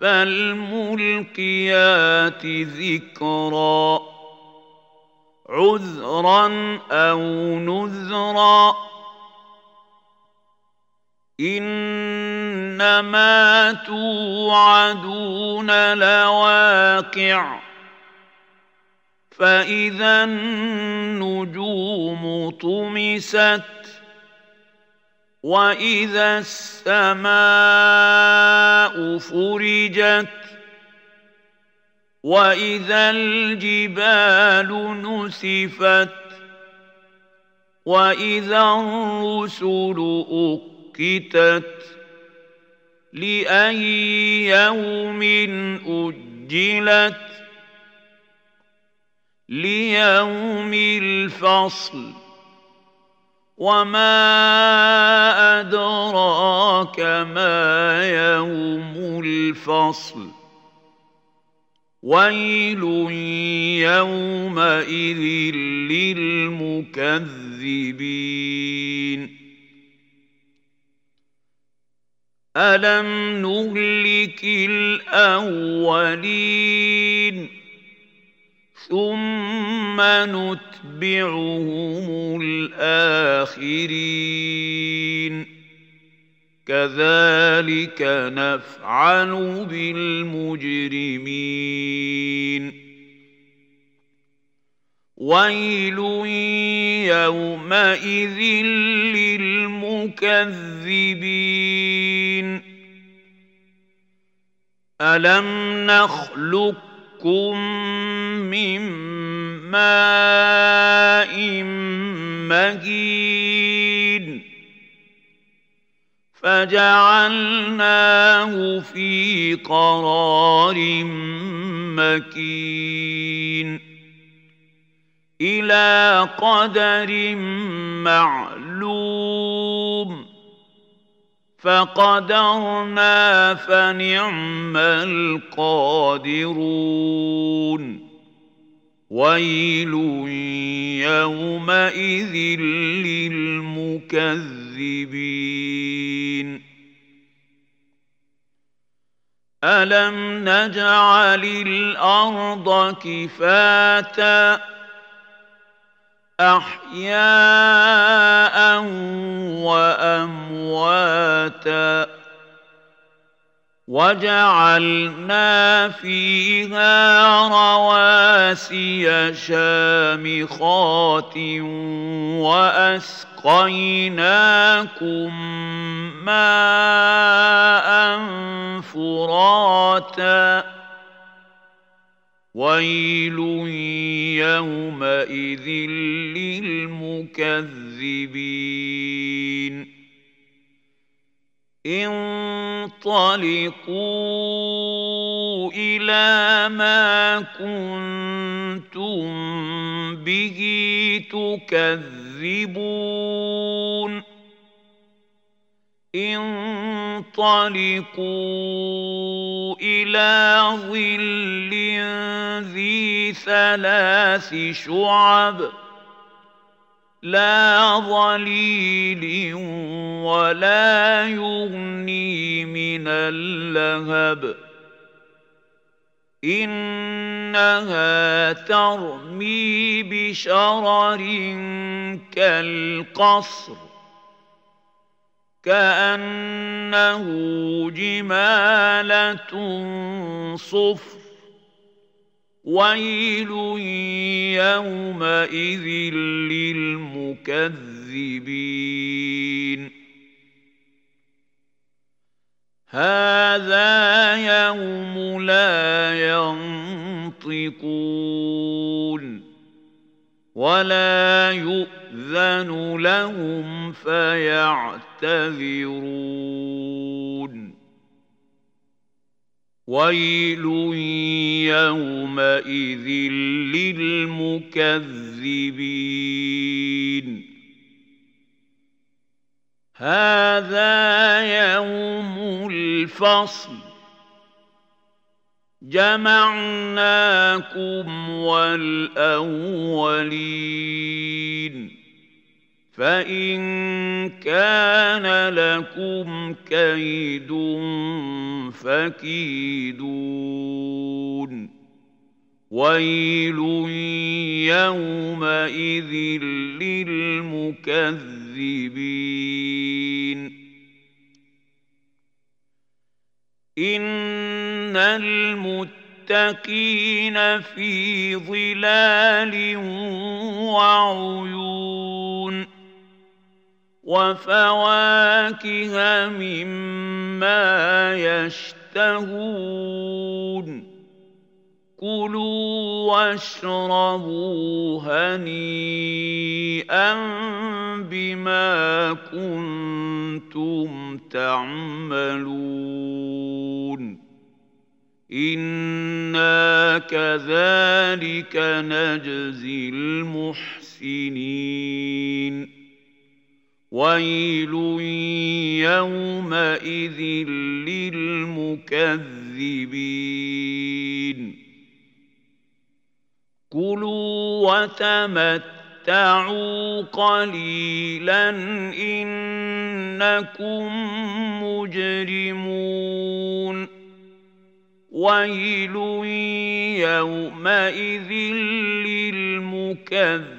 فالملقيات ذكرا عذرا أو نذرا. إنما توعدون لواقع فإذا النجوم طمست. واذا السماء فرجت واذا الجبال نسفت واذا الرسل اقتت لاي يوم اجلت ليوم الفصل وما أدراك ما يوم الفصل ويل يومئذ للمكذبين ألم نهلك الأولين ثم نتبعهم الآخرين كذلك نفعل بالمجرمين ويل يومئذ للمكذبين ألم نخلق خلقكم من ماء مهين فجعلناه في قرار مكين إلى قدر معلوم فقدرنا فنعم القادرون. ويل يومئذ للمكذبين. ألم نجعل الأرض كفاتا أحياء وأمواتا وجعلنا فيها رواسي شامخات وأسقيناكم ماء فراتا ويل يومئذ للمكذبين انطلقوا إلى ما كنتم به تكذبون انطلقوا إلى ظل ذي ثلاث شعب لا ظليل ولا يغني من اللهب إنها ترمي بشرر كالقصر كأنه جمالة صفر. ويل يومئذ للمكذبين. هذا يوم لا ينطقون ولا يؤذن لهم فيعتذرون ويل يومئذ للمكذبين هذا يوم الفصل جمعناكم والاولين فان كان لكم كيد فكيدون ويل يومئذ للمكذبين ان المتقين في ظلال وعيون وفواكه مما يشتهون. كلوا واشربوا هنيئا بما كنتم تعملون. أنا كذلك نجزي المحسنين. ويل يومئذ للمكذبين كلوا وتمتعوا قليلا انكم مجرمون ويل يومئذ للمكذبين